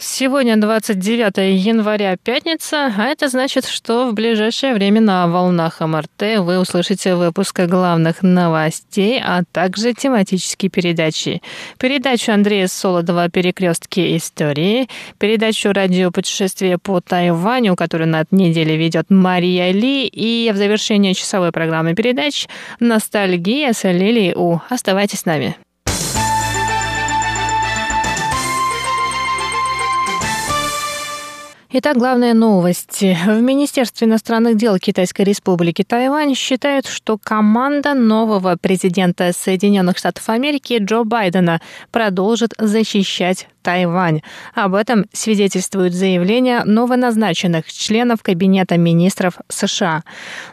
Сегодня 29 января, пятница, а это значит, что в ближайшее время на волнах МРТ вы услышите выпуск главных новостей, а также тематические передачи. Передачу Андрея Солодова «Перекрестки истории», передачу «Радиопутешествие по Тайваню», которую на неделе ведет Мария Ли, и в завершение часовой программы передач «Ностальгия» с Лилией У. Оставайтесь с нами. Итак, главные новости. В Министерстве иностранных дел Китайской Республики Тайвань считают, что команда нового президента Соединенных Штатов Америки Джо Байдена продолжит защищать Тайвань. Об этом свидетельствует заявление новоназначенных членов Кабинета министров США.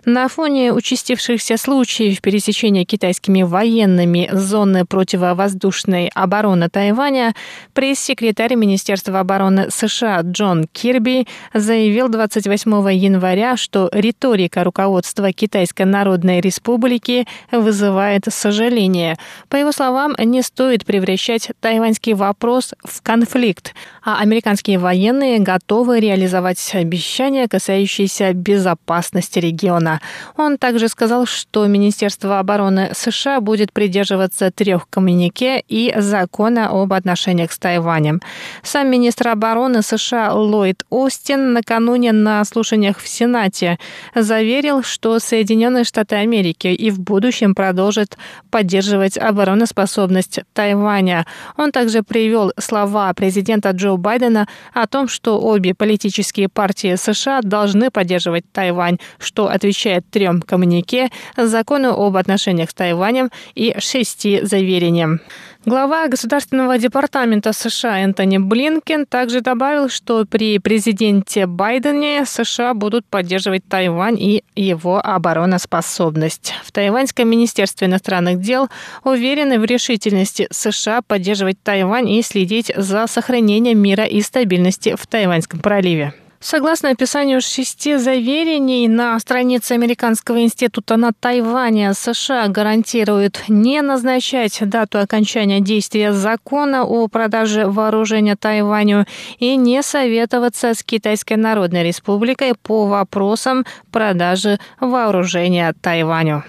На фоне участившихся случаев пересечения китайскими военными зоны противовоздушной обороны Тайваня пресс-секретарь Министерства обороны США Джон Кирби заявил 28 января, что риторика руководства Китайской Народной Республики вызывает сожаление. По его словам, не стоит превращать тайваньский вопрос в конфликт, а американские военные готовы реализовать обещания, касающиеся безопасности региона. Он также сказал, что Министерство обороны США будет придерживаться трех коммюнике и закона об отношениях с Тайванем. Сам министр обороны США Ллойд Остин накануне на слушаниях в Сенате заверил, что Соединенные Штаты Америки и в будущем продолжат поддерживать обороноспособность Тайваня. Он также привел слова слова президента Джо Байдена о том, что обе политические партии США должны поддерживать Тайвань, что отвечает трем коммунике, закону об отношениях с Тайванем и шести заверениям. Глава Государственного департамента США Энтони Блинкен также добавил, что при президенте Байдене США будут поддерживать Тайвань и его обороноспособность. В Тайваньском министерстве иностранных дел уверены в решительности США поддерживать Тайвань и следить за сохранением мира и стабильности в Тайваньском проливе. Согласно описанию шести заверений на странице Американского института на Тайване, США гарантируют не назначать дату окончания действия закона о продаже вооружения Тайваню и не советоваться с Китайской Народной Республикой по вопросам продажи вооружения Тайваню.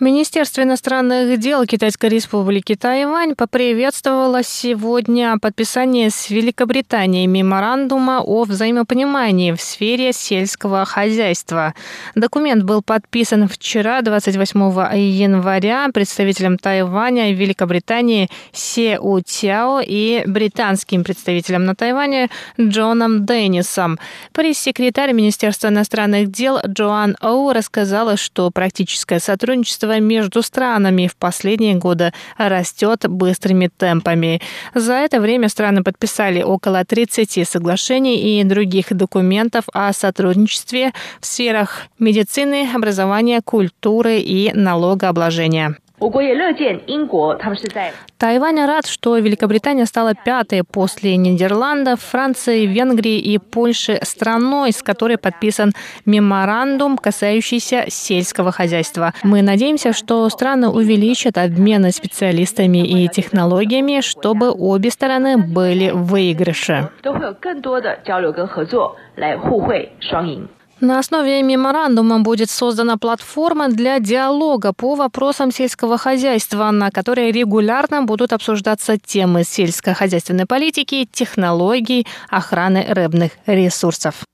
Министерство иностранных дел Китайской республики Тайвань поприветствовало сегодня подписание с Великобританией меморандума о взаимопонимании в сфере сельского хозяйства. Документ был подписан вчера, 28 января, представителем Тайваня и Великобритании Се У Тяо и британским представителем на Тайване Джоном Деннисом. Пресс-секретарь Министерства иностранных дел Джоан Оу рассказала, что практическое сотрудничество сотрудничество между странами в последние годы растет быстрыми темпами. За это время страны подписали около 30 соглашений и других документов о сотрудничестве в сферах медицины, образования, культуры и налогообложения. Тайвань рад, что Великобритания стала пятой после Нидерландов, Франции, Венгрии и Польши страной, с которой подписан меморандум, касающийся сельского хозяйства. Мы надеемся, что страны увеличат обмен специалистами и технологиями, чтобы обе стороны были в выигрыше. На основе меморандума будет создана платформа для диалога по вопросам сельского хозяйства, на которой регулярно будут обсуждаться темы сельскохозяйственной политики, технологий, охраны рыбных ресурсов.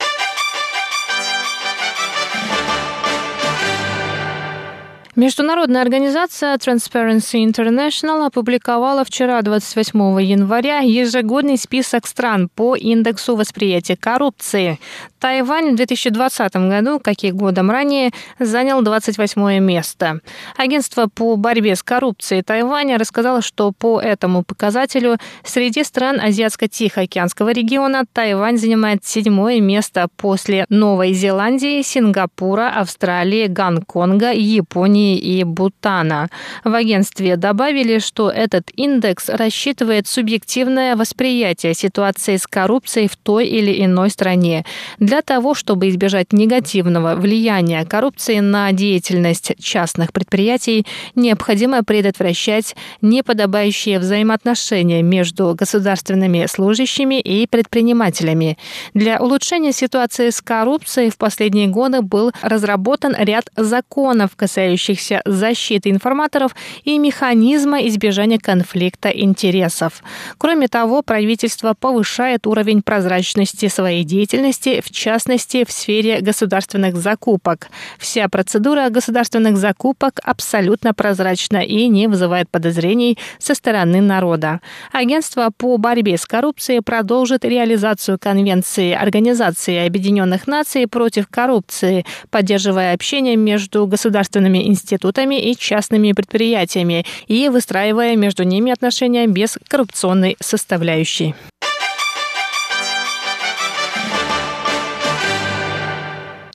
Международная организация Transparency International опубликовала вчера, 28 января, ежегодный список стран по индексу восприятия коррупции. Тайвань в 2020 году, как и годом ранее, занял 28 место. Агентство по борьбе с коррупцией Тайваня рассказало, что по этому показателю среди стран Азиатско-Тихоокеанского региона Тайвань занимает седьмое место после Новой Зеландии, Сингапура, Австралии, Гонконга, Японии и Бутана. В агентстве добавили, что этот индекс рассчитывает субъективное восприятие ситуации с коррупцией в той или иной стране. Для того, чтобы избежать негативного влияния коррупции на деятельность частных предприятий, необходимо предотвращать неподобающие взаимоотношения между государственными служащими и предпринимателями. Для улучшения ситуации с коррупцией в последние годы был разработан ряд законов, касающихся защиты информаторов и механизма избежания конфликта интересов. Кроме того, правительство повышает уровень прозрачности своей деятельности, в частности, в сфере государственных закупок. Вся процедура государственных закупок абсолютно прозрачна и не вызывает подозрений со стороны народа. Агентство по борьбе с коррупцией продолжит реализацию Конвенции Организации Объединенных Наций против коррупции, поддерживая общение между государственными институтами и частными предприятиями и выстраивая между ними отношения без коррупционной составляющей.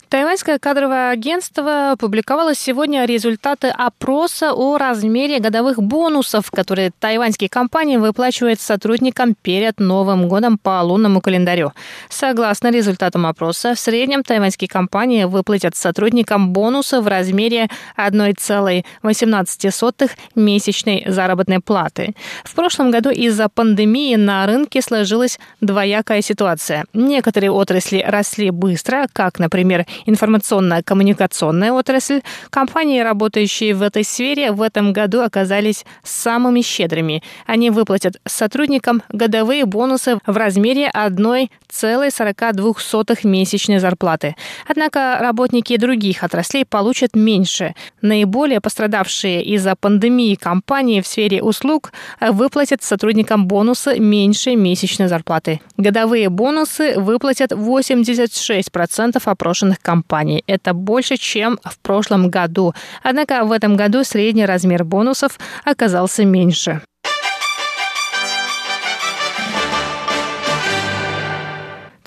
Тайваньское кадровое агентство опубликовало сегодня результаты опроса о размере годовых бонусов, которые тайваньские компании выплачивают сотрудникам перед Новым годом по лунному календарю. Согласно результатам опроса, в среднем тайваньские компании выплатят сотрудникам бонусы в размере 1,18 месячной заработной платы. В прошлом году из-за пандемии на рынке сложилась двоякая ситуация. Некоторые отрасли росли быстро, как, например, информационно-коммуникационная отрасль, компании, работающие в этой сфере, в этом году оказались самыми щедрыми. Они выплатят сотрудникам годовые бонусы в размере 1,42 месячной зарплаты. Однако работники других отраслей получат меньше. Наиболее пострадавшие из-за пандемии компании в сфере услуг выплатят сотрудникам бонусы меньше месячной зарплаты. Годовые бонусы выплатят 86% опрошенных компаний. Это больше, чем в прошлом году. Однако в этом году средний размер бонусов оказался меньше.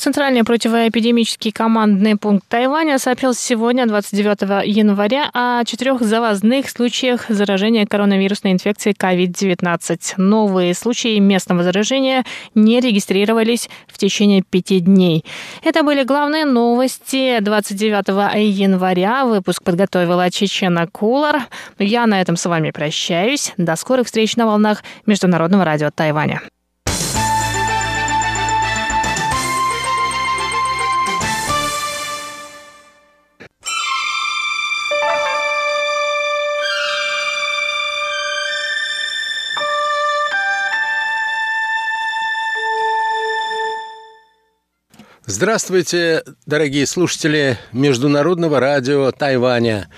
Центральный противоэпидемический командный пункт Тайваня сообщил сегодня, 29 января, о четырех завозных случаях заражения коронавирусной инфекцией COVID-19. Новые случаи местного заражения не регистрировались в течение пяти дней. Это были главные новости 29 января. Выпуск подготовила Чечена Кулар. Я на этом с вами прощаюсь. До скорых встреч на волнах Международного радио Тайваня. Здравствуйте, дорогие слушатели Международного радио Тайваня.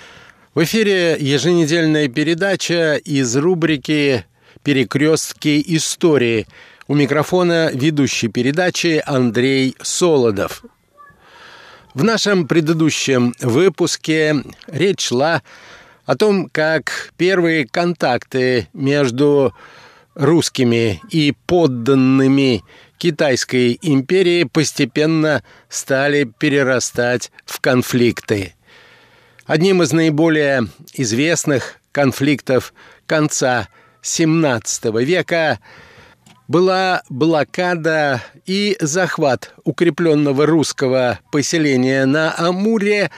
В эфире еженедельная передача из рубрики «Перекрестки истории». У микрофона ведущий передачи Андрей Солодов. В нашем предыдущем выпуске речь шла о том, как первые контакты между русскими и подданными Китайской империи постепенно стали перерастать в конфликты. Одним из наиболее известных конфликтов конца XVII века была блокада и захват укрепленного русского поселения на Амуре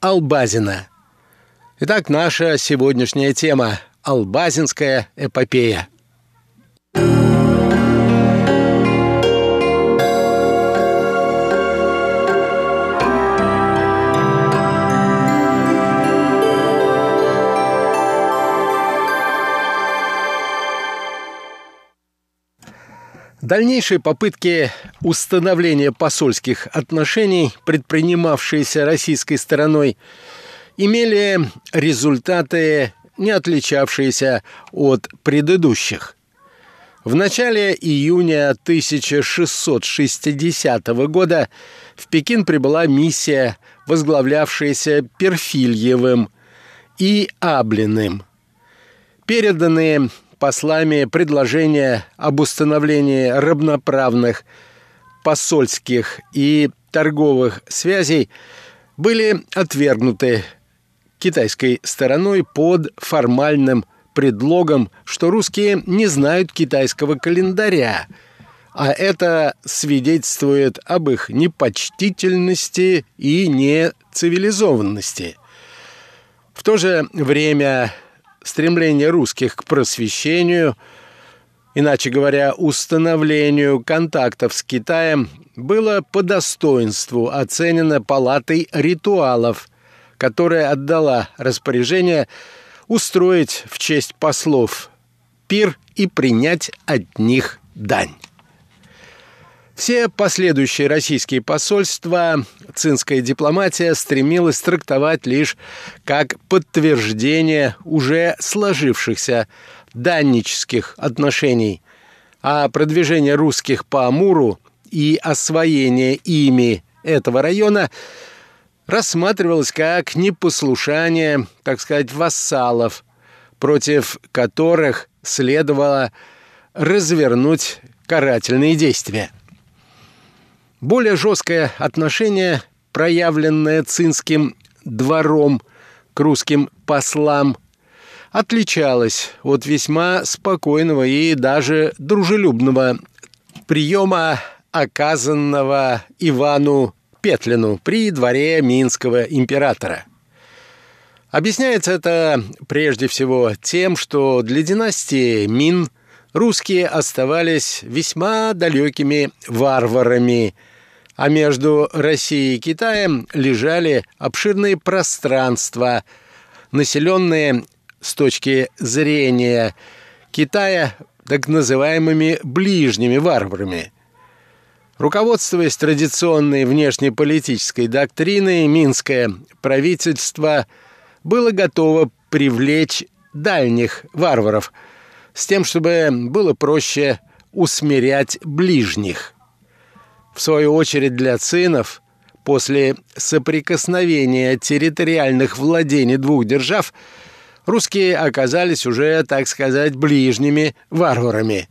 Албазина. Итак, наша сегодняшняя тема – Албазинская эпопея – Дальнейшие попытки установления посольских отношений, предпринимавшиеся российской стороной, имели результаты, не отличавшиеся от предыдущих. В начале июня 1660 года в Пекин прибыла миссия, возглавлявшаяся Перфильевым и Аблиным. Переданные послами предложения об установлении равноправных посольских и торговых связей были отвергнуты китайской стороной под формальным предлогом, что русские не знают китайского календаря, а это свидетельствует об их непочтительности и нецивилизованности. В то же время стремление русских к просвещению, иначе говоря, установлению контактов с Китаем, было по достоинству оценено палатой ритуалов, которая отдала распоряжение устроить в честь послов пир и принять от них дань. Все последующие российские посольства цинская дипломатия стремилась трактовать лишь как подтверждение уже сложившихся даннических отношений, а продвижение русских по Амуру и освоение ими этого района рассматривалось как непослушание, так сказать, вассалов, против которых следовало развернуть карательные действия. Более жесткое отношение, проявленное цинским двором к русским послам, отличалось от весьма спокойного и даже дружелюбного приема, оказанного Ивану Петлину при дворе Минского императора. Объясняется это прежде всего тем, что для династии Мин русские оставались весьма далекими варварами – а между Россией и Китаем лежали обширные пространства, населенные с точки зрения Китая так называемыми ближними варварами. Руководствуясь традиционной внешнеполитической доктриной, Минское правительство было готово привлечь дальних варваров с тем, чтобы было проще усмирять ближних – в свою очередь для цинов, после соприкосновения территориальных владений двух держав, русские оказались уже, так сказать, ближними варварами,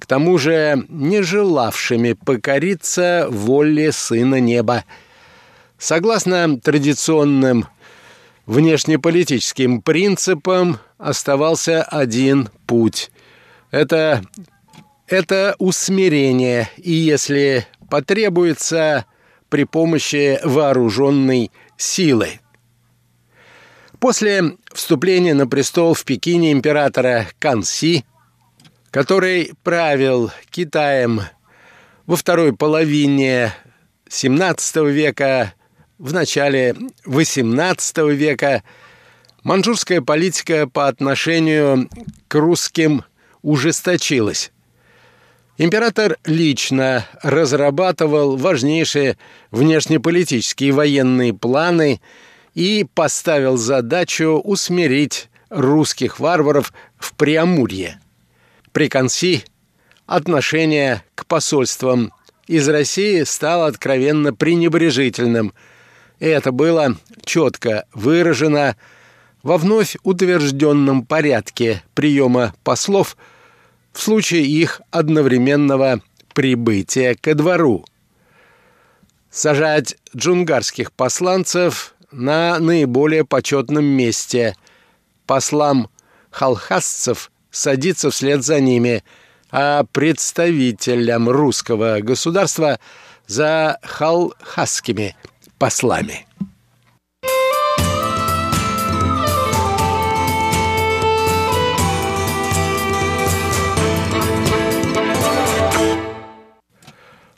к тому же не желавшими покориться воле Сына Неба. Согласно традиционным внешнеполитическим принципам оставался один путь. Это, это усмирение, и если потребуется при помощи вооруженной силы. После вступления на престол в Пекине императора Канси, который правил Китаем во второй половине XVII века, в начале XVIII века, манчжурская политика по отношению к русским ужесточилась. Император лично разрабатывал важнейшие внешнеполитические военные планы и поставил задачу усмирить русских варваров в Преамурье. При конси отношение к посольствам из России стало откровенно пренебрежительным, и это было четко выражено во вновь утвержденном порядке приема послов – в случае их одновременного прибытия ко двору. Сажать джунгарских посланцев на наиболее почетном месте. Послам халхасцев садиться вслед за ними, а представителям русского государства за халхасскими послами.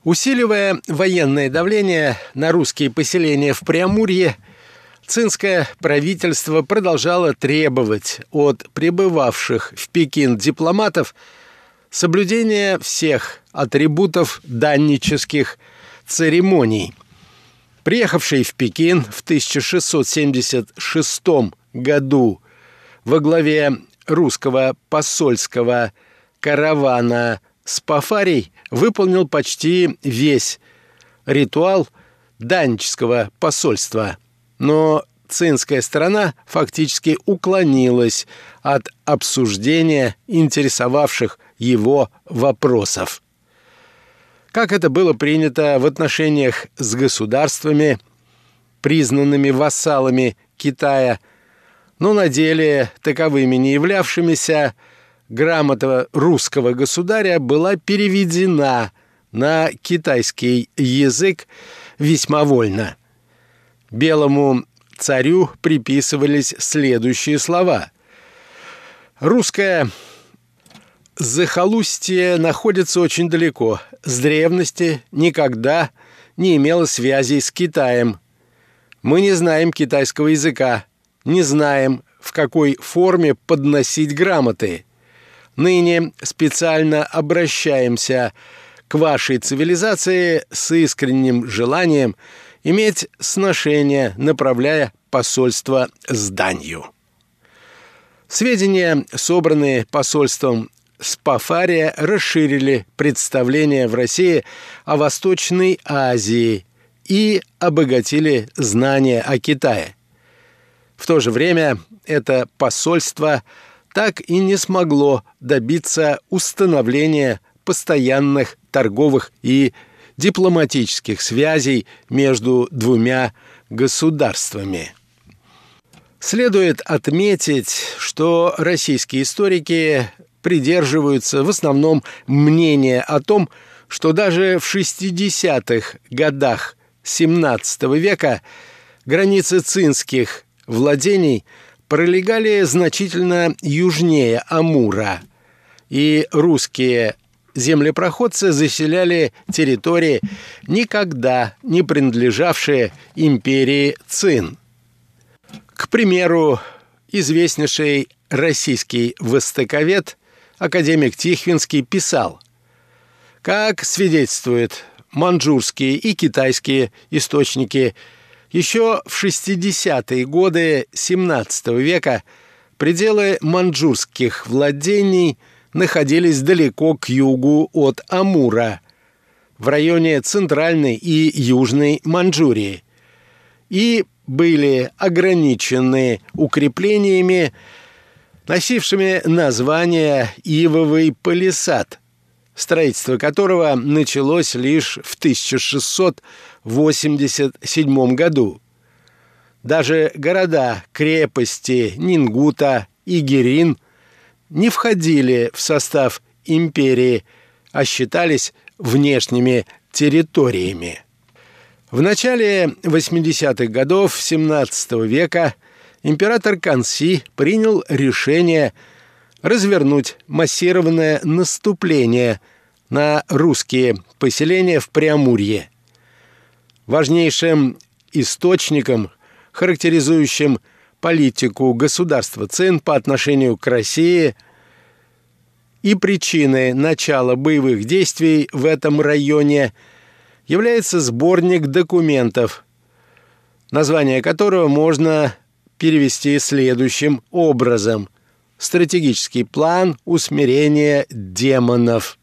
Усиливая военное давление на русские поселения в Преамурье, цинское правительство продолжало требовать от прибывавших в Пекин дипломатов соблюдения всех атрибутов даннических церемоний. Приехавший в Пекин в 1676 году во главе русского посольского каравана Спафарий выполнил почти весь ритуал данческого посольства. Но цинская сторона фактически уклонилась от обсуждения интересовавших его вопросов. Как это было принято в отношениях с государствами, признанными вассалами Китая, но на деле таковыми не являвшимися, грамота русского государя была переведена на китайский язык весьма вольно. Белому царю приписывались следующие слова. «Русское захолустье находится очень далеко. С древности никогда не имело связей с Китаем. Мы не знаем китайского языка, не знаем, в какой форме подносить грамоты. Ныне специально обращаемся к вашей цивилизации с искренним желанием иметь сношение, направляя посольство зданию. Сведения, собранные посольством Спафария, расширили представление в России о Восточной Азии и обогатили знания о Китае. В то же время это посольство так и не смогло добиться установления постоянных торговых и дипломатических связей между двумя государствами. Следует отметить, что российские историки придерживаются в основном мнения о том, что даже в 60-х годах XVII века границы цинских владений пролегали значительно южнее Амура, и русские землепроходцы заселяли территории, никогда не принадлежавшие империи Цин. К примеру, известнейший российский востоковед академик Тихвинский писал, как свидетельствуют манчжурские и китайские источники, еще в 60-е годы XVII века пределы манчжурских владений – находились далеко к югу от Амура, в районе Центральной и Южной Манчжурии, и были ограничены укреплениями, носившими название «Ивовый палисад», строительство которого началось лишь в 1687 году. Даже города, крепости Нингута и Герин не входили в состав империи, а считались внешними территориями. В начале 80-х годов XVII века император Канси принял решение развернуть массированное наступление на русские поселения в Преамурье. Важнейшим источником, характеризующим политику государства Цин по отношению к России и причиной начала боевых действий в этом районе является сборник документов, название которого можно перевести следующим образом «Стратегический план усмирения демонов».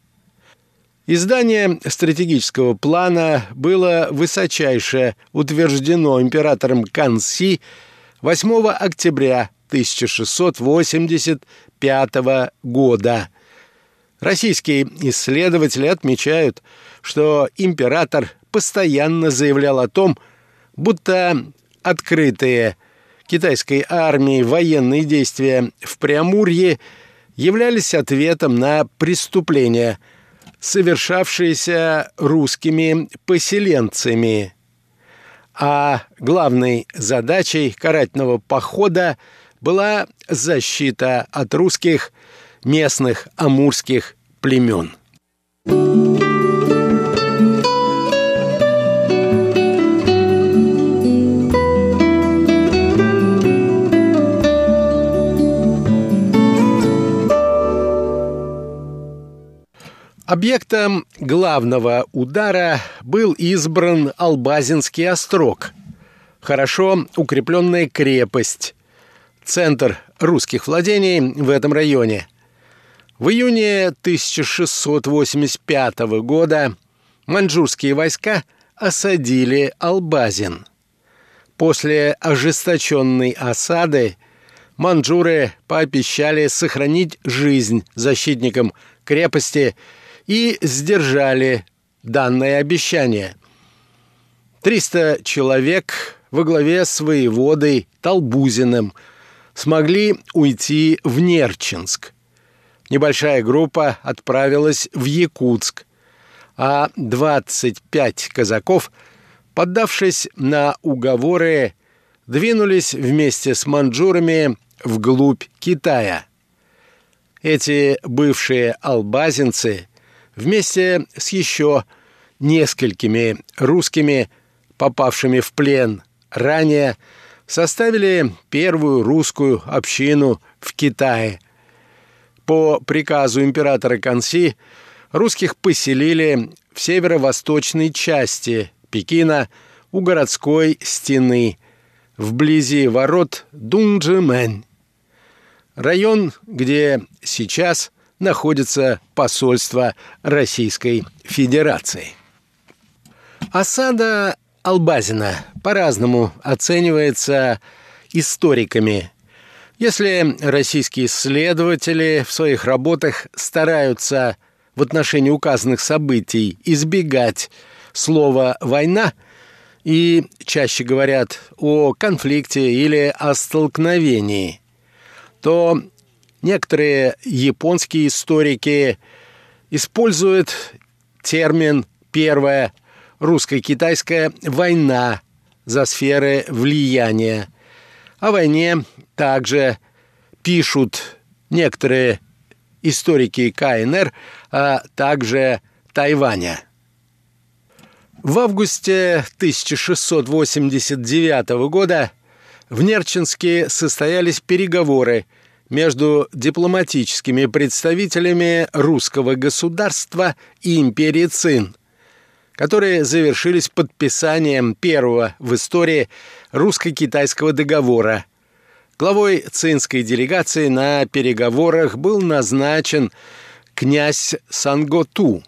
Издание стратегического плана было высочайше утверждено императором Канси 8 октября 1685 года. Российские исследователи отмечают, что император постоянно заявлял о том, будто открытые китайской армией военные действия в Преамурье являлись ответом на преступления, совершавшиеся русскими поселенцами – а главной задачей карательного похода была защита от русских местных амурских племен. Объектом главного удара был избран Албазинский острог, хорошо укрепленная крепость, центр русских владений в этом районе. В июне 1685 года маньчжурские войска осадили Албазин. После ожесточенной осады маньчжуры пообещали сохранить жизнь защитникам крепости и сдержали данное обещание. 300 человек во главе с воеводой Толбузиным смогли уйти в Нерчинск. Небольшая группа отправилась в Якутск, а 25 казаков, поддавшись на уговоры, двинулись вместе с маньчжурами вглубь Китая. Эти бывшие албазинцы вместе с еще несколькими русскими, попавшими в плен ранее, составили первую русскую общину в Китае. По приказу императора Канси русских поселили в северо-восточной части Пекина у городской стены, вблизи ворот Дунджимэнь. Район, где сейчас находится посольство Российской Федерации. Осада Албазина по-разному оценивается историками. Если российские исследователи в своих работах стараются в отношении указанных событий избегать слова «война» и чаще говорят о конфликте или о столкновении, то некоторые японские историки используют термин «первая русско-китайская война за сферы влияния. О войне также пишут некоторые историки КНР, а также Тайваня. В августе 1689 года в Нерчинске состоялись переговоры между дипломатическими представителями русского государства и империи Цин – которые завершились подписанием первого в истории русско-китайского договора. Главой цинской делегации на переговорах был назначен князь Санготу,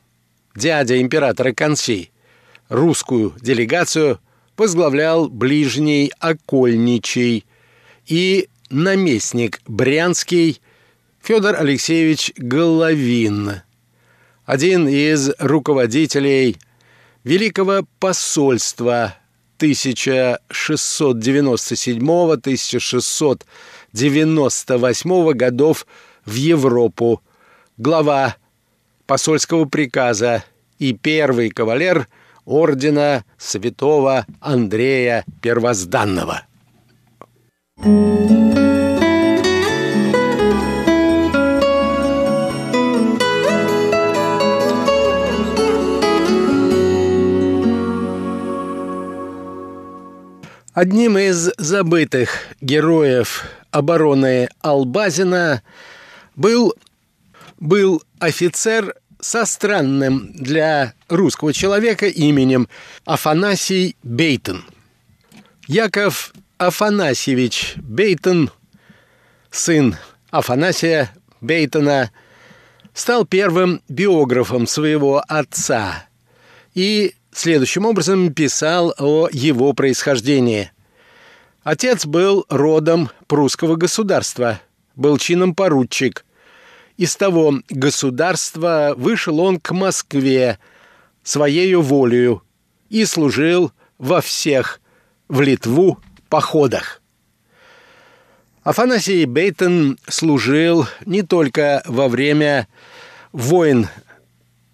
дядя императора Канси. Русскую делегацию возглавлял ближний окольничий и наместник Брянский Федор Алексеевич Головин, один из руководителей – Великого посольства 1697-1698 годов в Европу, глава посольского приказа и первый кавалер ордена святого Андрея Первозданного. Одним из забытых героев обороны Албазина был, был офицер со странным для русского человека именем Афанасий Бейтон. Яков Афанасьевич Бейтон, сын Афанасия Бейтона, стал первым биографом своего отца и следующим образом писал о его происхождении. Отец был родом прусского государства, был чином поручик. Из того государства вышел он к Москве своею волею и служил во всех в Литву походах. Афанасий Бейтон служил не только во время войн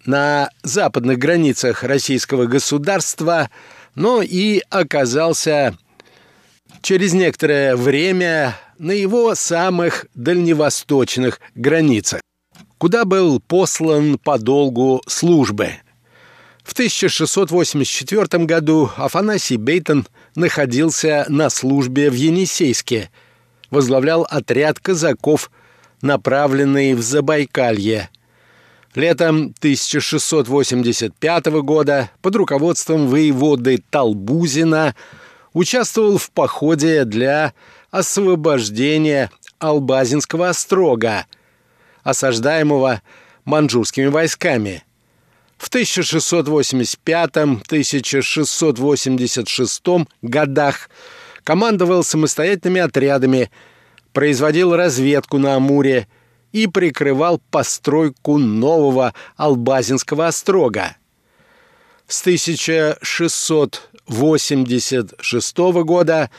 на западных границах российского государства, но и оказался через некоторое время на его самых дальневосточных границах, куда был послан по долгу службы. В 1684 году Афанасий Бейтон находился на службе в Енисейске, возглавлял отряд казаков, направленный в Забайкалье – Летом 1685 года под руководством воеводы Талбузина участвовал в походе для освобождения Албазинского острога, осаждаемого манчжурскими войсками. В 1685-1686 годах командовал самостоятельными отрядами, производил разведку на Амуре и прикрывал постройку нового Албазинского острога. С 1686 года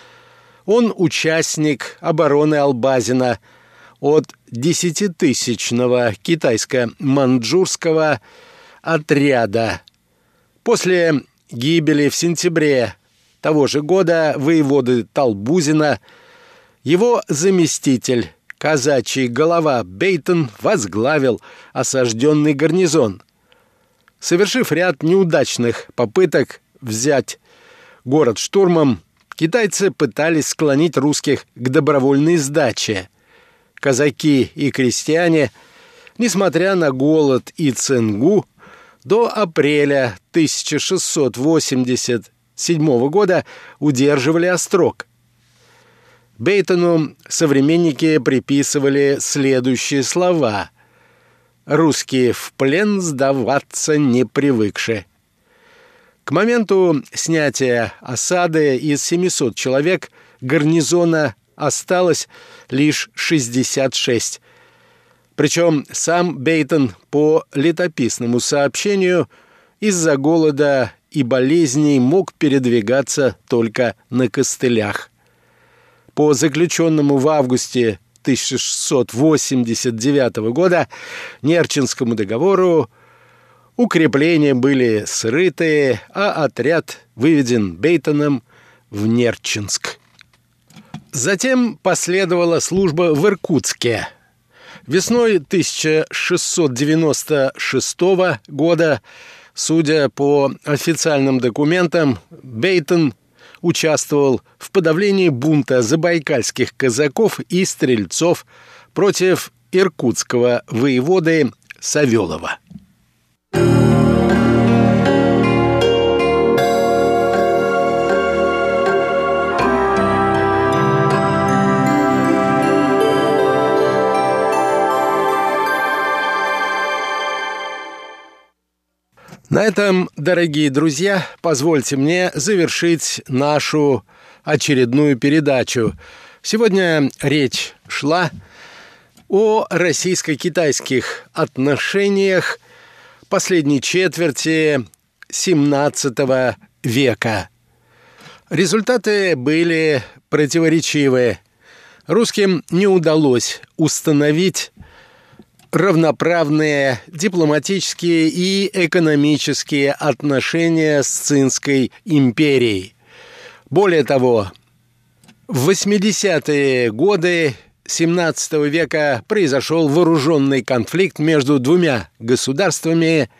он участник обороны Албазина от десятитысячного китайско-манчжурского отряда. После гибели в сентябре того же года воеводы Талбузина его заместитель, казачий голова Бейтон, возглавил осажденный гарнизон. Совершив ряд неудачных попыток взять город штурмом, китайцы пытались склонить русских к добровольной сдаче. Казаки и крестьяне, несмотря на голод и цингу, до апреля 1687 года удерживали острог. Бейтону современники приписывали следующие слова «Русские в плен сдаваться не привыкши». К моменту снятия осады из 700 человек гарнизона осталось лишь 66. Причем сам Бейтон по летописному сообщению из-за голода и болезней мог передвигаться только на костылях. По заключенному в августе 1689 года Нерчинскому договору укрепления были срыты, а отряд выведен Бейтоном в Нерчинск. Затем последовала служба в Иркутске. Весной 1696 года, судя по официальным документам, Бейтон участвовал в подавлении бунта забайкальских казаков и стрельцов против иркутского воеводы Савелова. На этом, дорогие друзья, позвольте мне завершить нашу очередную передачу. Сегодня речь шла о российско-китайских отношениях последней четверти XVII века. Результаты были противоречивые. Русским не удалось установить равноправные дипломатические и экономические отношения с Цинской империей. Более того, в 80-е годы XVII века произошел вооруженный конфликт между двумя государствами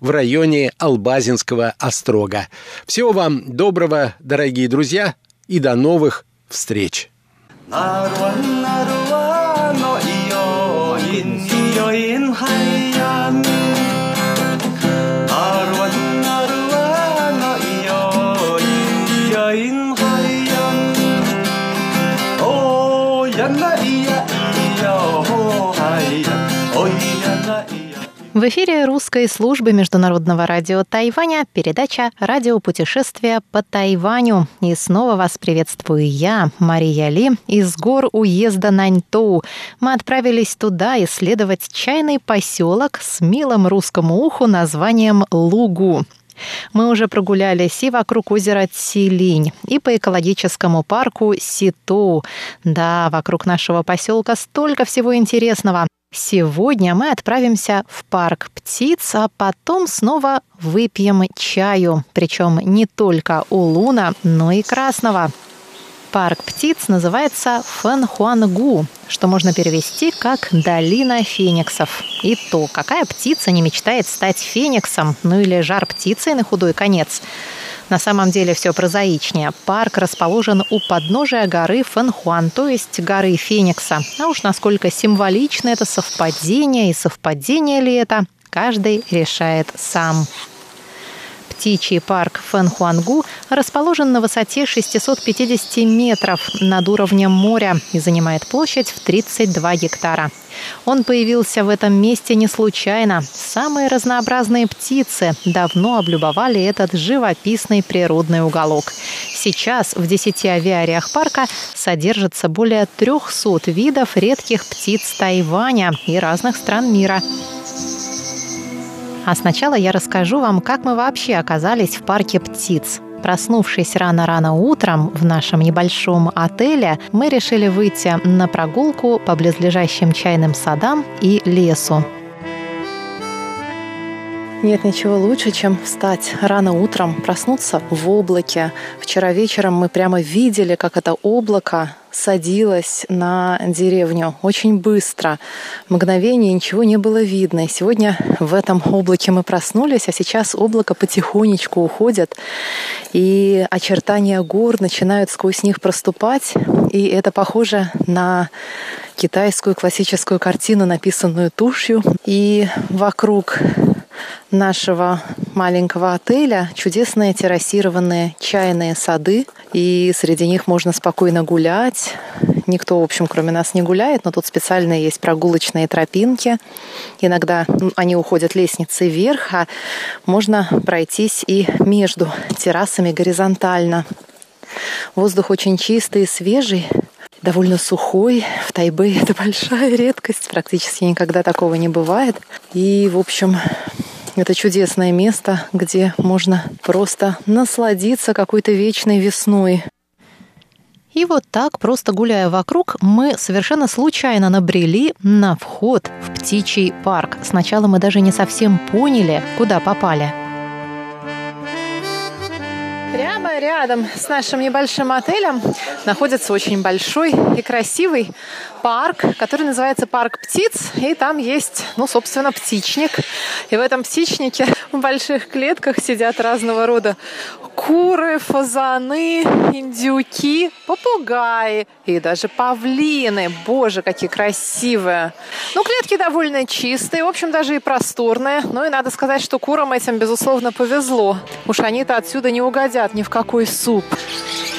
в районе Албазинского острога. Всего вам доброго, дорогие друзья, и до новых встреч! В эфире русской службы Международного радио Тайваня передача «Радиопутешествие по Тайваню». И снова вас приветствую я, Мария Ли, из гор уезда Наньтоу. Мы отправились туда исследовать чайный поселок с милым русскому уху названием Лугу. Мы уже прогулялись и вокруг озера Цилинь, и по экологическому парку Ситу. Да, вокруг нашего поселка столько всего интересного. Сегодня мы отправимся в парк птиц, а потом снова выпьем чаю, причем не только улуна, но и красного. Парк птиц называется Фэнхуангу, что можно перевести как «долина фениксов». И то, какая птица не мечтает стать фениксом, ну или жар птицей на худой конец – на самом деле все прозаичнее. Парк расположен у подножия горы Фэнхуан, то есть горы Феникса. А уж насколько символично это совпадение и совпадение ли это, каждый решает сам. Птичий парк Фэнхуангу расположен на высоте 650 метров над уровнем моря и занимает площадь в 32 гектара. Он появился в этом месте не случайно. Самые разнообразные птицы давно облюбовали этот живописный природный уголок. Сейчас в 10 авиариях парка содержится более 300 видов редких птиц Тайваня и разных стран мира. А сначала я расскажу вам, как мы вообще оказались в парке птиц. Проснувшись рано-рано утром в нашем небольшом отеле, мы решили выйти на прогулку по близлежащим чайным садам и лесу. Нет ничего лучше, чем встать рано утром, проснуться в облаке. Вчера вечером мы прямо видели, как это облако садилась на деревню очень быстро. Мгновение ничего не было видно. И сегодня в этом облаке мы проснулись, а сейчас облако потихонечку уходит, и очертания гор начинают сквозь них проступать. И это похоже на китайскую классическую картину, написанную тушью. И вокруг нашего маленького отеля чудесные террасированные чайные сады, и среди них можно спокойно гулять. Никто, в общем, кроме нас не гуляет, но тут специально есть прогулочные тропинки. Иногда они уходят лестницей вверх, а можно пройтись и между террасами горизонтально. Воздух очень чистый и свежий, довольно сухой. В Тайбе это большая редкость, практически никогда такого не бывает. И, в общем, это чудесное место, где можно просто насладиться какой-то вечной весной. И вот так, просто гуляя вокруг, мы совершенно случайно набрели на вход в птичий парк. Сначала мы даже не совсем поняли, куда попали. Прямо рядом с нашим небольшим отелем находится очень большой и красивый парк, который называется парк птиц, и там есть, ну, собственно, птичник. И в этом птичнике в больших клетках сидят разного рода куры, фазаны, индюки, попугаи и даже павлины. Боже, какие красивые. Ну, клетки довольно чистые, в общем, даже и просторные. Ну и надо сказать, что курам этим, безусловно, повезло. Уж они-то отсюда не угодят ни в какой суп.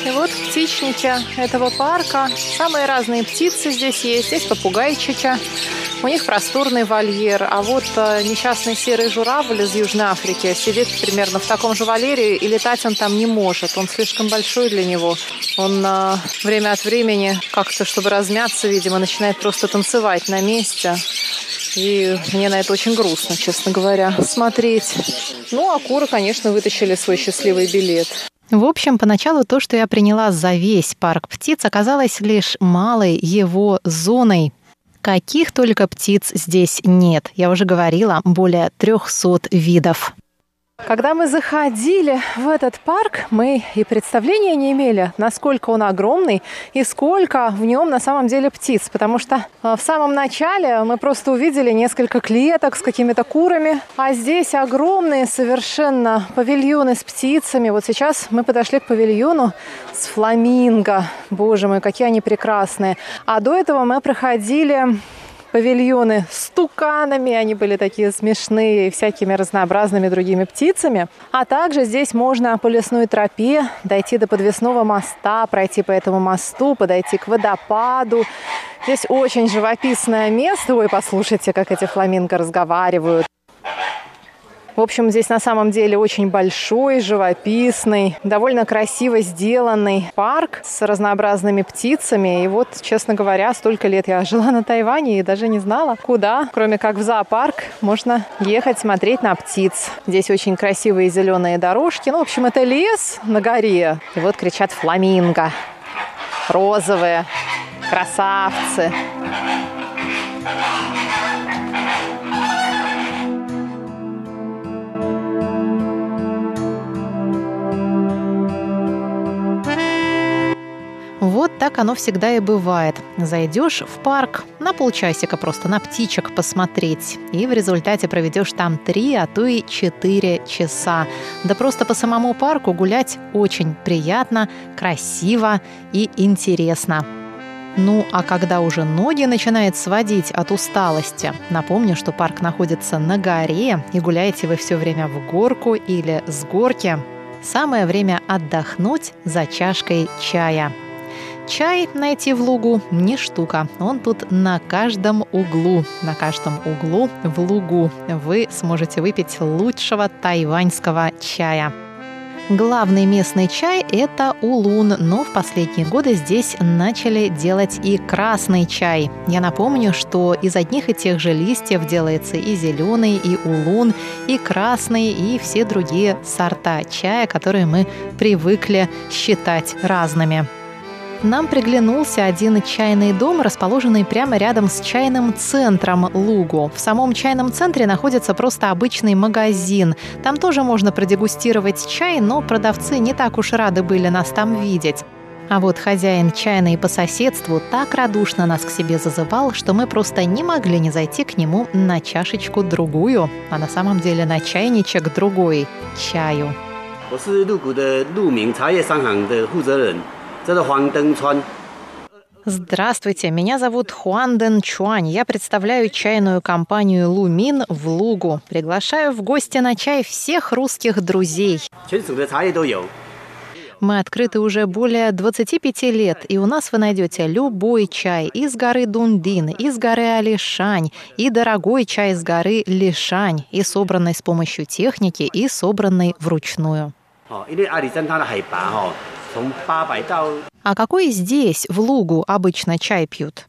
И вот в птичнике этого парка самые разные птицы здесь есть. Здесь попугайчики, у них просторный вольер, а вот э, несчастный серый журавль из Южной Африки сидит примерно в таком же вольере, и летать он там не может. Он слишком большой для него. Он э, время от времени как-то, чтобы размяться, видимо, начинает просто танцевать на месте. И мне на это очень грустно, честно говоря, смотреть. Ну, а куры, конечно, вытащили свой счастливый билет. В общем, поначалу то, что я приняла за весь парк птиц, оказалось лишь малой его зоной. Каких только птиц здесь нет. Я уже говорила, более 300 видов. Когда мы заходили в этот парк, мы и представления не имели, насколько он огромный и сколько в нем на самом деле птиц. Потому что э, в самом начале мы просто увидели несколько клеток с какими-то курами, а здесь огромные совершенно павильоны с птицами. Вот сейчас мы подошли к павильону с фламинго. Боже мой, какие они прекрасные. А до этого мы проходили павильоны с туканами, они были такие смешные, и всякими разнообразными другими птицами. А также здесь можно по лесной тропе дойти до подвесного моста, пройти по этому мосту, подойти к водопаду. Здесь очень живописное место. Ой, послушайте, как эти фламинго разговаривают. В общем, здесь на самом деле очень большой, живописный, довольно красиво сделанный парк с разнообразными птицами. И вот, честно говоря, столько лет я жила на Тайване и даже не знала, куда, кроме как в зоопарк, можно ехать смотреть на птиц. Здесь очень красивые зеленые дорожки. Ну, в общем, это лес на горе. И вот кричат фламинго. Розовые, красавцы. Так оно всегда и бывает. Зайдешь в парк на полчасика просто на птичек посмотреть, и в результате проведешь там три, а то и четыре часа. Да просто по самому парку гулять очень приятно, красиво и интересно. Ну, а когда уже ноги начинает сводить от усталости, напомню, что парк находится на горе, и гуляете вы все время в горку или с горки, самое время отдохнуть за чашкой чая. Чай найти в лугу не штука. Он тут на каждом углу. На каждом углу в лугу вы сможете выпить лучшего тайваньского чая. Главный местный чай – это улун, но в последние годы здесь начали делать и красный чай. Я напомню, что из одних и тех же листьев делается и зеленый, и улун, и красный, и все другие сорта чая, которые мы привыкли считать разными нам приглянулся один чайный дом, расположенный прямо рядом с чайным центром Лугу. В самом чайном центре находится просто обычный магазин. Там тоже можно продегустировать чай, но продавцы не так уж рады были нас там видеть. А вот хозяин чайной по соседству так радушно нас к себе зазывал, что мы просто не могли не зайти к нему на чашечку другую, а на самом деле на чайничек другой чаю. 我是鹿谷的鹿鸣茶叶商行的负责人。 这是黄登川。Здравствуйте, меня зовут Хуан Дэн Чуань. Я представляю чайную компанию «Лумин» в Лугу. Приглашаю в гости на чай всех русских друзей. Мы открыты уже более 25 лет, и у нас вы найдете любой чай из горы Дундин, из горы Алишань, и дорогой чай из горы Лишань, и собранный с помощью техники, и собранный вручную. А какой здесь, в Лугу, обычно чай пьют?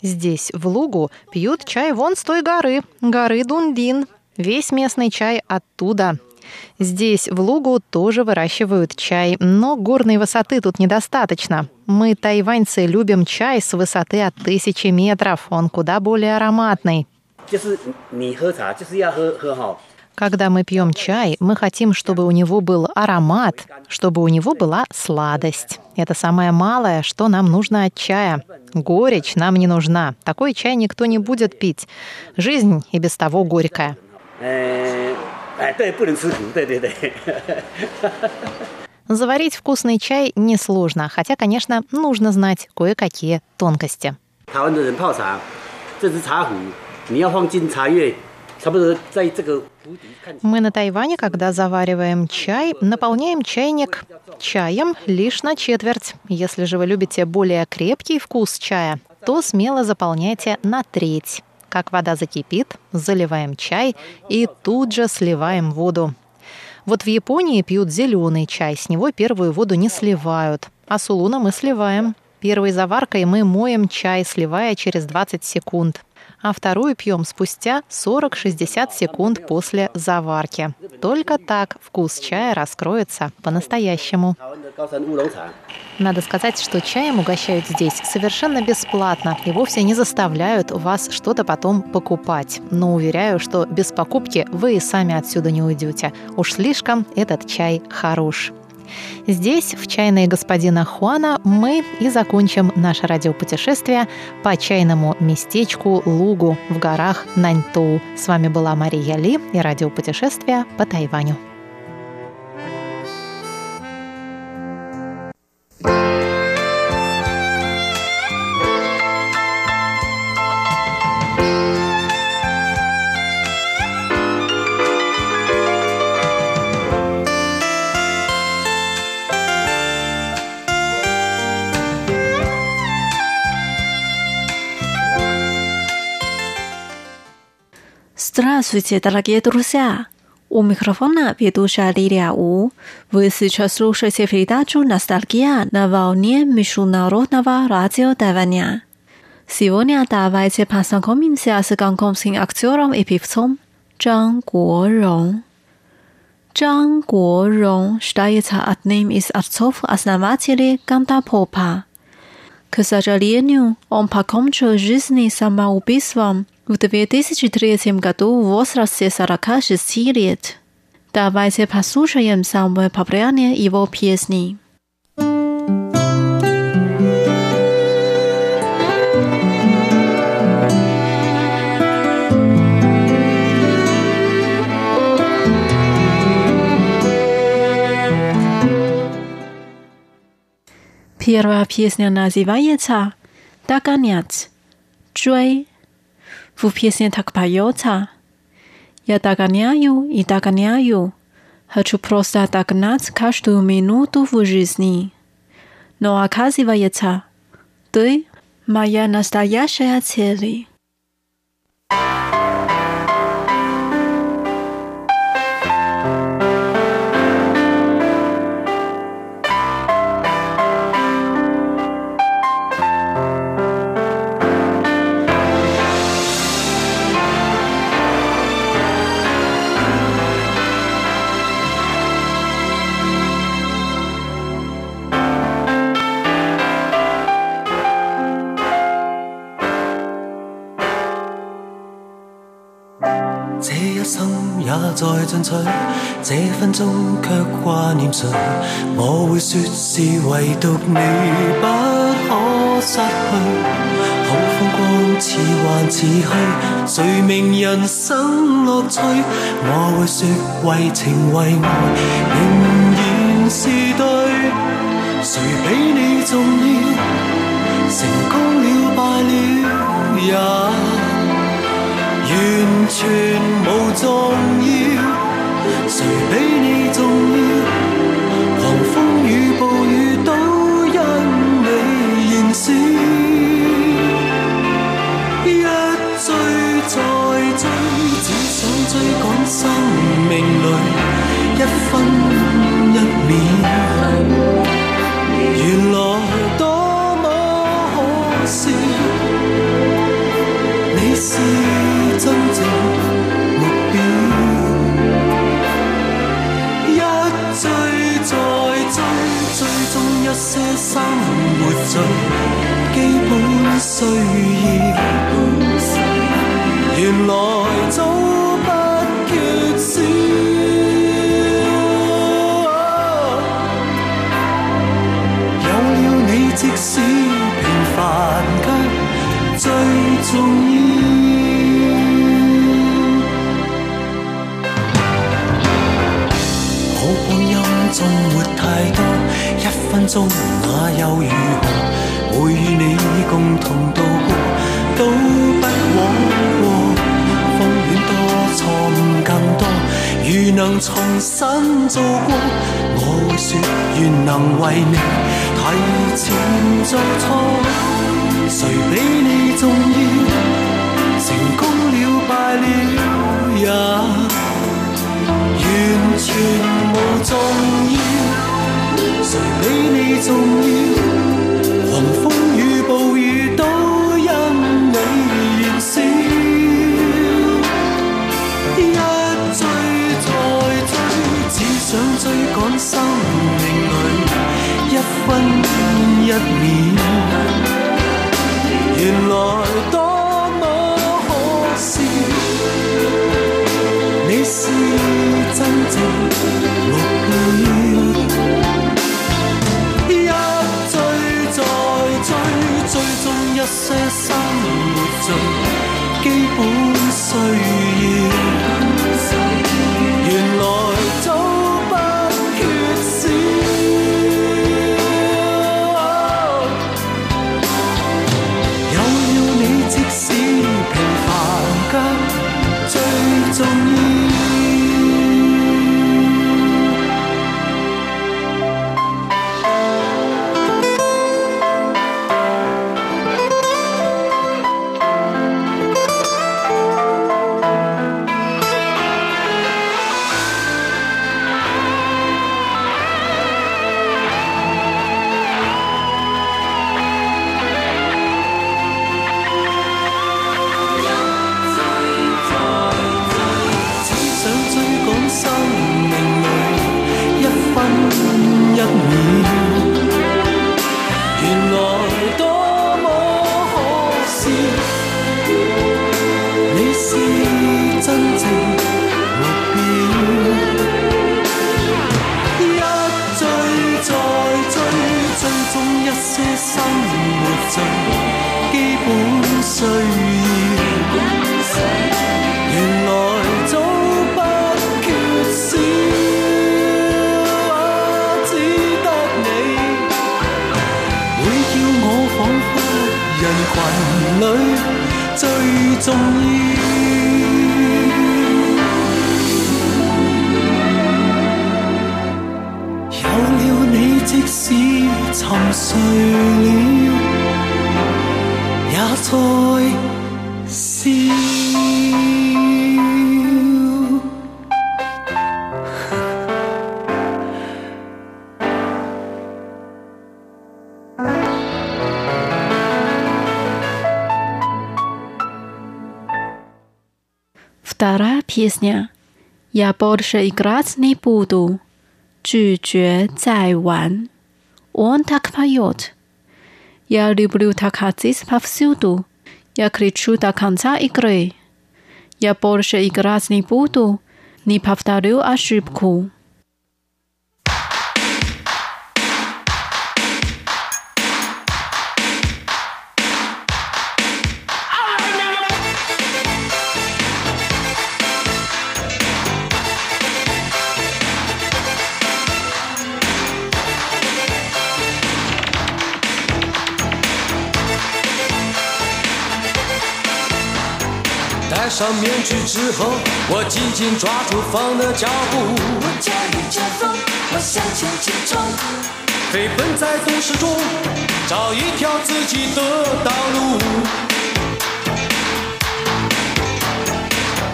Здесь, в Лугу, пьют чай вон с той горы, горы Дундин. Весь местный чай оттуда. Здесь, в Лугу, тоже выращивают чай, но горной высоты тут недостаточно. Мы, тайваньцы, любим чай с высоты от тысячи метров. Он куда более ароматный. Когда мы пьем чай, мы хотим, чтобы у него был аромат, чтобы у него была сладость. Это самое малое, что нам нужно от чая. Горечь нам не нужна. Такой чай никто не будет пить. Жизнь и без того горькая. Заварить вкусный чай несложно, хотя, конечно, нужно знать кое-какие тонкости. 你要放进茶叶，差不多在这个 мы на Тайване, когда завариваем чай, наполняем чайник чаем лишь на четверть. Если же вы любите более крепкий вкус чая, то смело заполняйте на треть. Как вода закипит, заливаем чай и тут же сливаем воду. Вот в Японии пьют зеленый чай, с него первую воду не сливают, а сулуна мы сливаем. Первой заваркой мы моем чай, сливая через 20 секунд а вторую пьем спустя 40-60 секунд после заварки. Только так вкус чая раскроется по-настоящему. Надо сказать, что чаем угощают здесь совершенно бесплатно и вовсе не заставляют вас что-то потом покупать. Но уверяю, что без покупки вы и сами отсюда не уйдете. Уж слишком этот чай хорош. Здесь, в чайной господина Хуана, мы и закончим наше радиопутешествие по чайному местечку Лугу в горах Наньтоу. С вами была Мария Ли и радиопутешествие по Тайваню. Здравствуйте, дорогие друзья! У микрофона ведущая Лилия У. Вы сейчас слушаете передачу «Ностальгия» на волне Международного радио Тайваня. Сегодня давайте познакомимся с гонконгским актером и певцом Чжан Гуорong. Чжан Гуорong считается одним из отцов-основателей гандапопа. К сожалению, он покончил жизнь самоубийством – в 2003 году в возрасте 46 лет. Давайте послушаем самое популярное его песни. Первая песня называется «Догонять», «追». В песне так поется «Я догоняю и догоняю, хочу просто догнать каждую минуту в жизни». Но оказывается, ты моя настоящая цель. 進取，這分鐘卻掛念誰？我會說是唯獨你不可失去。好風光似幻似虛，誰明人生樂趣？我會說為情為愛仍然是對，誰比你重要？成功了敗了也。完全无重要，生命里一分一秒。原来多么可笑，你是。真正目标，一追再追，追踪一些生活最基本需要。原来早縱沒太多，一分鐘那又如何？會與你共同度過，都不枉過。風險多，錯誤更多，如能重新做過，我會說願能為你提前做錯。誰比你重要？成功了，敗了也。全无重要，誰比你重要？狂風與暴雨都因你燃烧，一追再追，只想追趕生命裏一分一秒。原來多。么可笑，你是目標，一追再追，追踪一些生活最基本需要。песня «Я больше играть не буду». Чучуэ Цай Ван. Он так поет. Я люблю Такадзис повсюду. Я кричу до конца игры. Я больше играть не буду. Не повторю ошибку. 上面具之后，我紧紧抓住风的脚步。我驾驭着风，我向前直冲。飞奔在都市中，找一条自己的道路。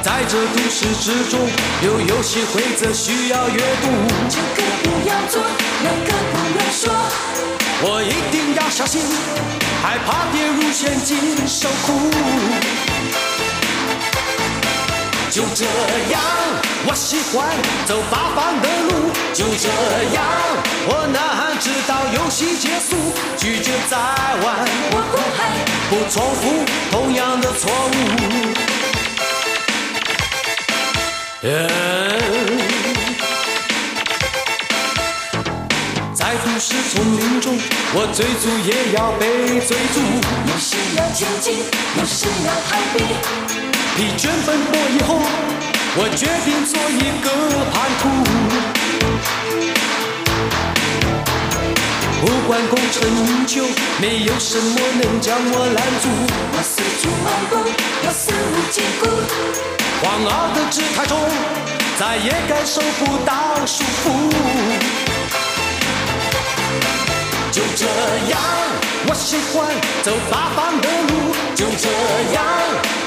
在这都市之中，有游戏规则需要阅读。这个不要做，那个不要说。我一定要小心，害怕跌入陷阱受苦。就这样，我喜欢走八方的路。就这样，我呐喊直到游戏结束，拒绝再玩。我不害，不重复同样的错误。在都市丛林中，我追逐也要被追逐。有时要前进，有时要逃避。疲倦奔波以后，我决定做一个叛徒。不管功成名就，没有什么能将我拦住。我四处漫步，我肆无忌顾。狂傲的姿态中，再也感受不到束缚。就这样，我喜欢走八方的路。就这样，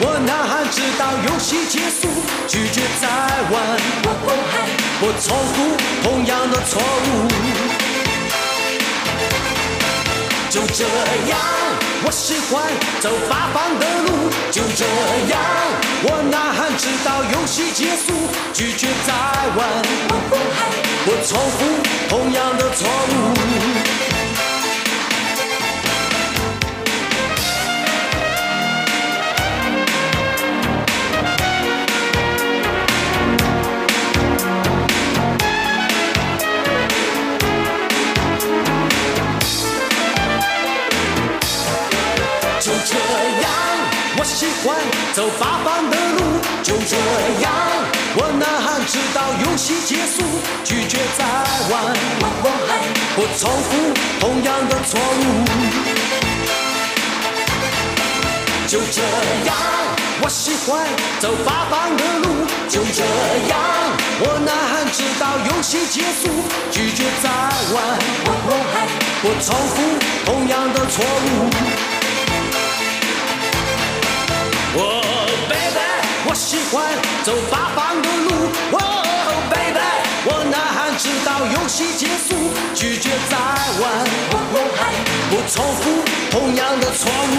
我呐喊直到游戏结束，拒绝再玩。我不害，不重复同样的错误。就这样，我喜欢走八方的路。就这样，我呐喊直到游戏结束，拒绝再玩。我不害，不重复同样的错误。喜欢走八方的路，就这样，我呐喊直到游戏结束，拒绝再玩。我爱不重复同样的错误。就这样，我喜欢走八方的路，就这样，我呐喊直到游戏结束，拒绝再玩。我爱不重复同样的错误。欢走八方的路。哦，baby，我呐喊直到游戏结束，拒绝再玩。我不害，不重复同样的错误。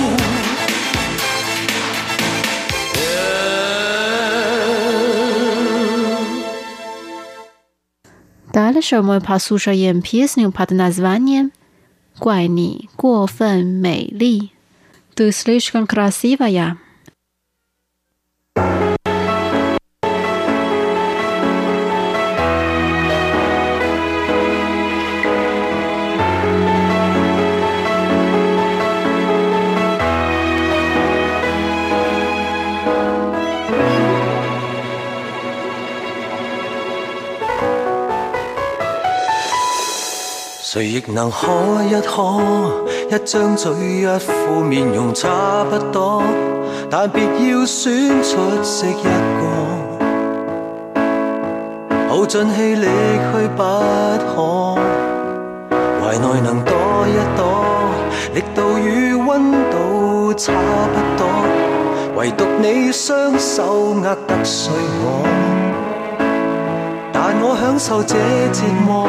Дальше мы послушаем песню под названием «怪你过分美丽». Ты слишком красивая. 谁亦能可一可，一张嘴一副面容差不多，但别要选出色一个，耗尽气力去不可。怀内能躲一躲，力度与温度差不多，唯独你双手握得碎我，但我享受这折磨。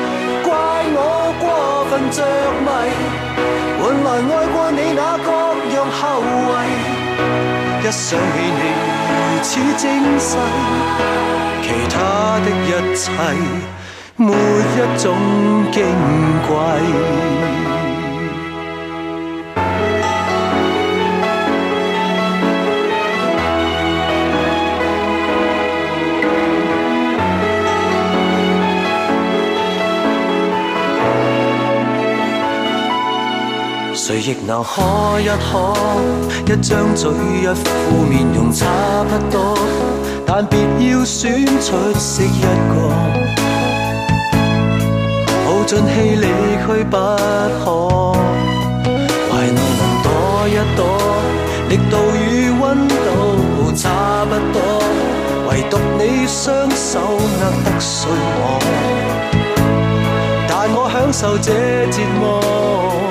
着迷，换来爱过你那各样后遗。一想起你如此精细，其他的一切没一种矜贵。亦能可一可，一張嘴一副面容差不多，但別要選出色一個，耗盡氣力去不可，懷內能躲一躲，力度與溫度差不多，唯獨你雙手握得碎我，但我享受這折磨。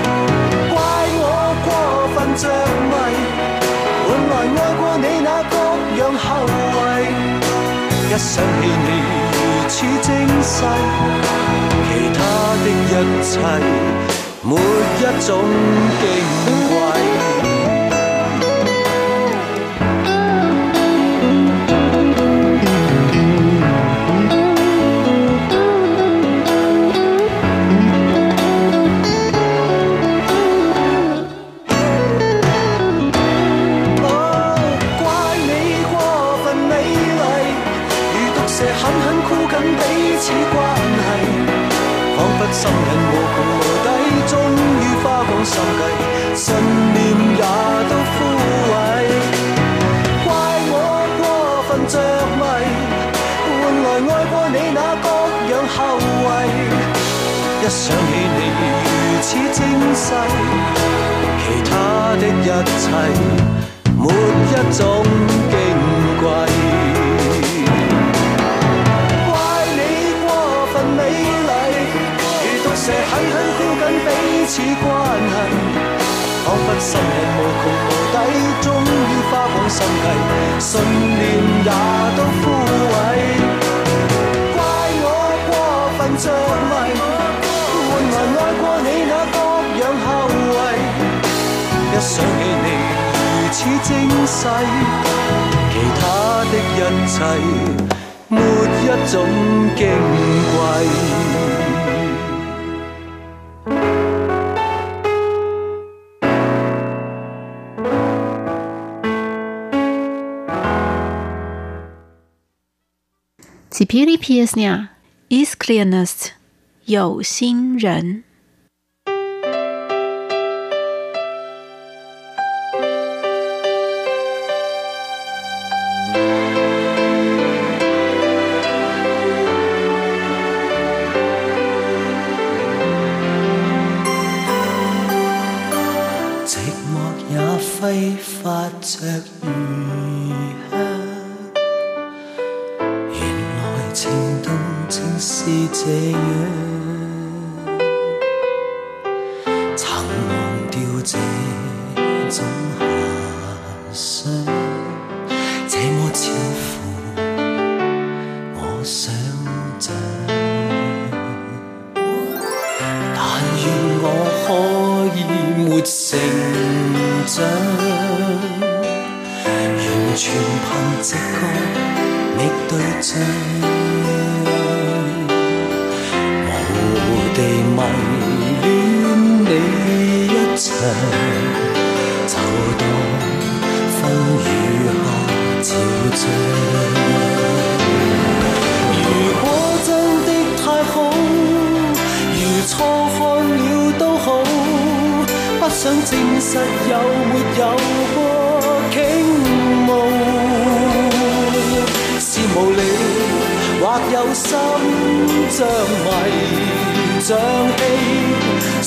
着迷，换来爱过你那各样后遗。一想起你如此精细，其他的一切没一种矜贵。这狠狠箍紧彼此关系，仿佛心人無窮無底，終於花光心計，信念也都枯萎。怪我過分着迷，換來愛過你那各樣後遺。一想起你如此精細，其他的一切沒一種矜彼此關係，彷彿心人無窮無底，終於花光心計，信念也都枯萎。怪我過分着迷，換來愛過你那各樣後遺。一想起你如此精細，其他的一切沒一種矜貴。Sibiri Piesnia is cleanest 有心人。忘掉这种遐想这么超乎我想像但愿我可以没成长完全凭直觉觅对象模糊地问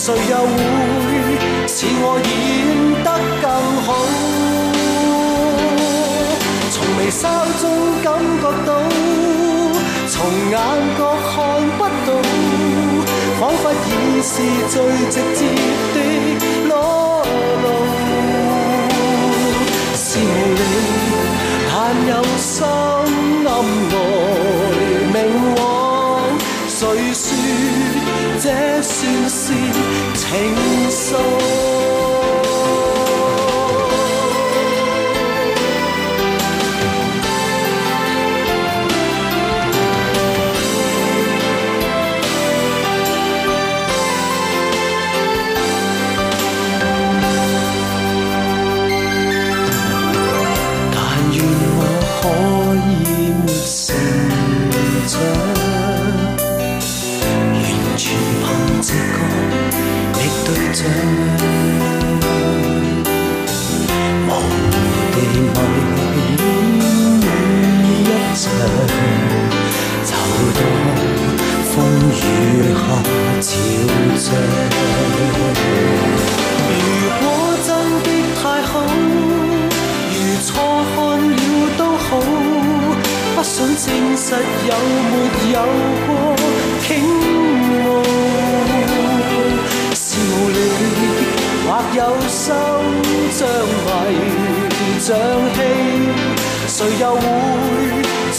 谁又会似我演得更好？从微笑中感觉到，从眼角看不到，仿佛已是最直接的裸露。是无力，但有心。暗来明往，谁说这算是 hanging soul.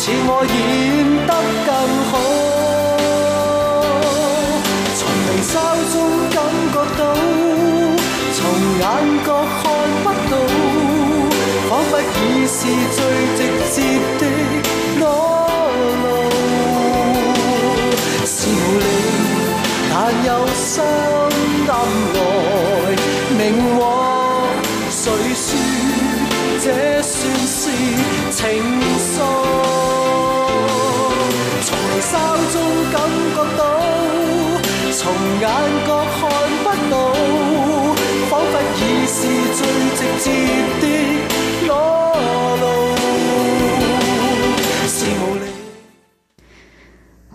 似我已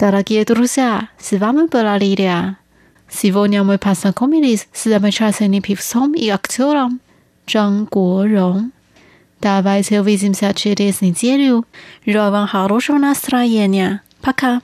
？Дорогие друзья, с вами была Лилия. Сегодня мы познакомились с замечательным певцом и актером Чжан Гурong. Давайте увидимся через неделю. Желаю вам хорошего настроения. Пока.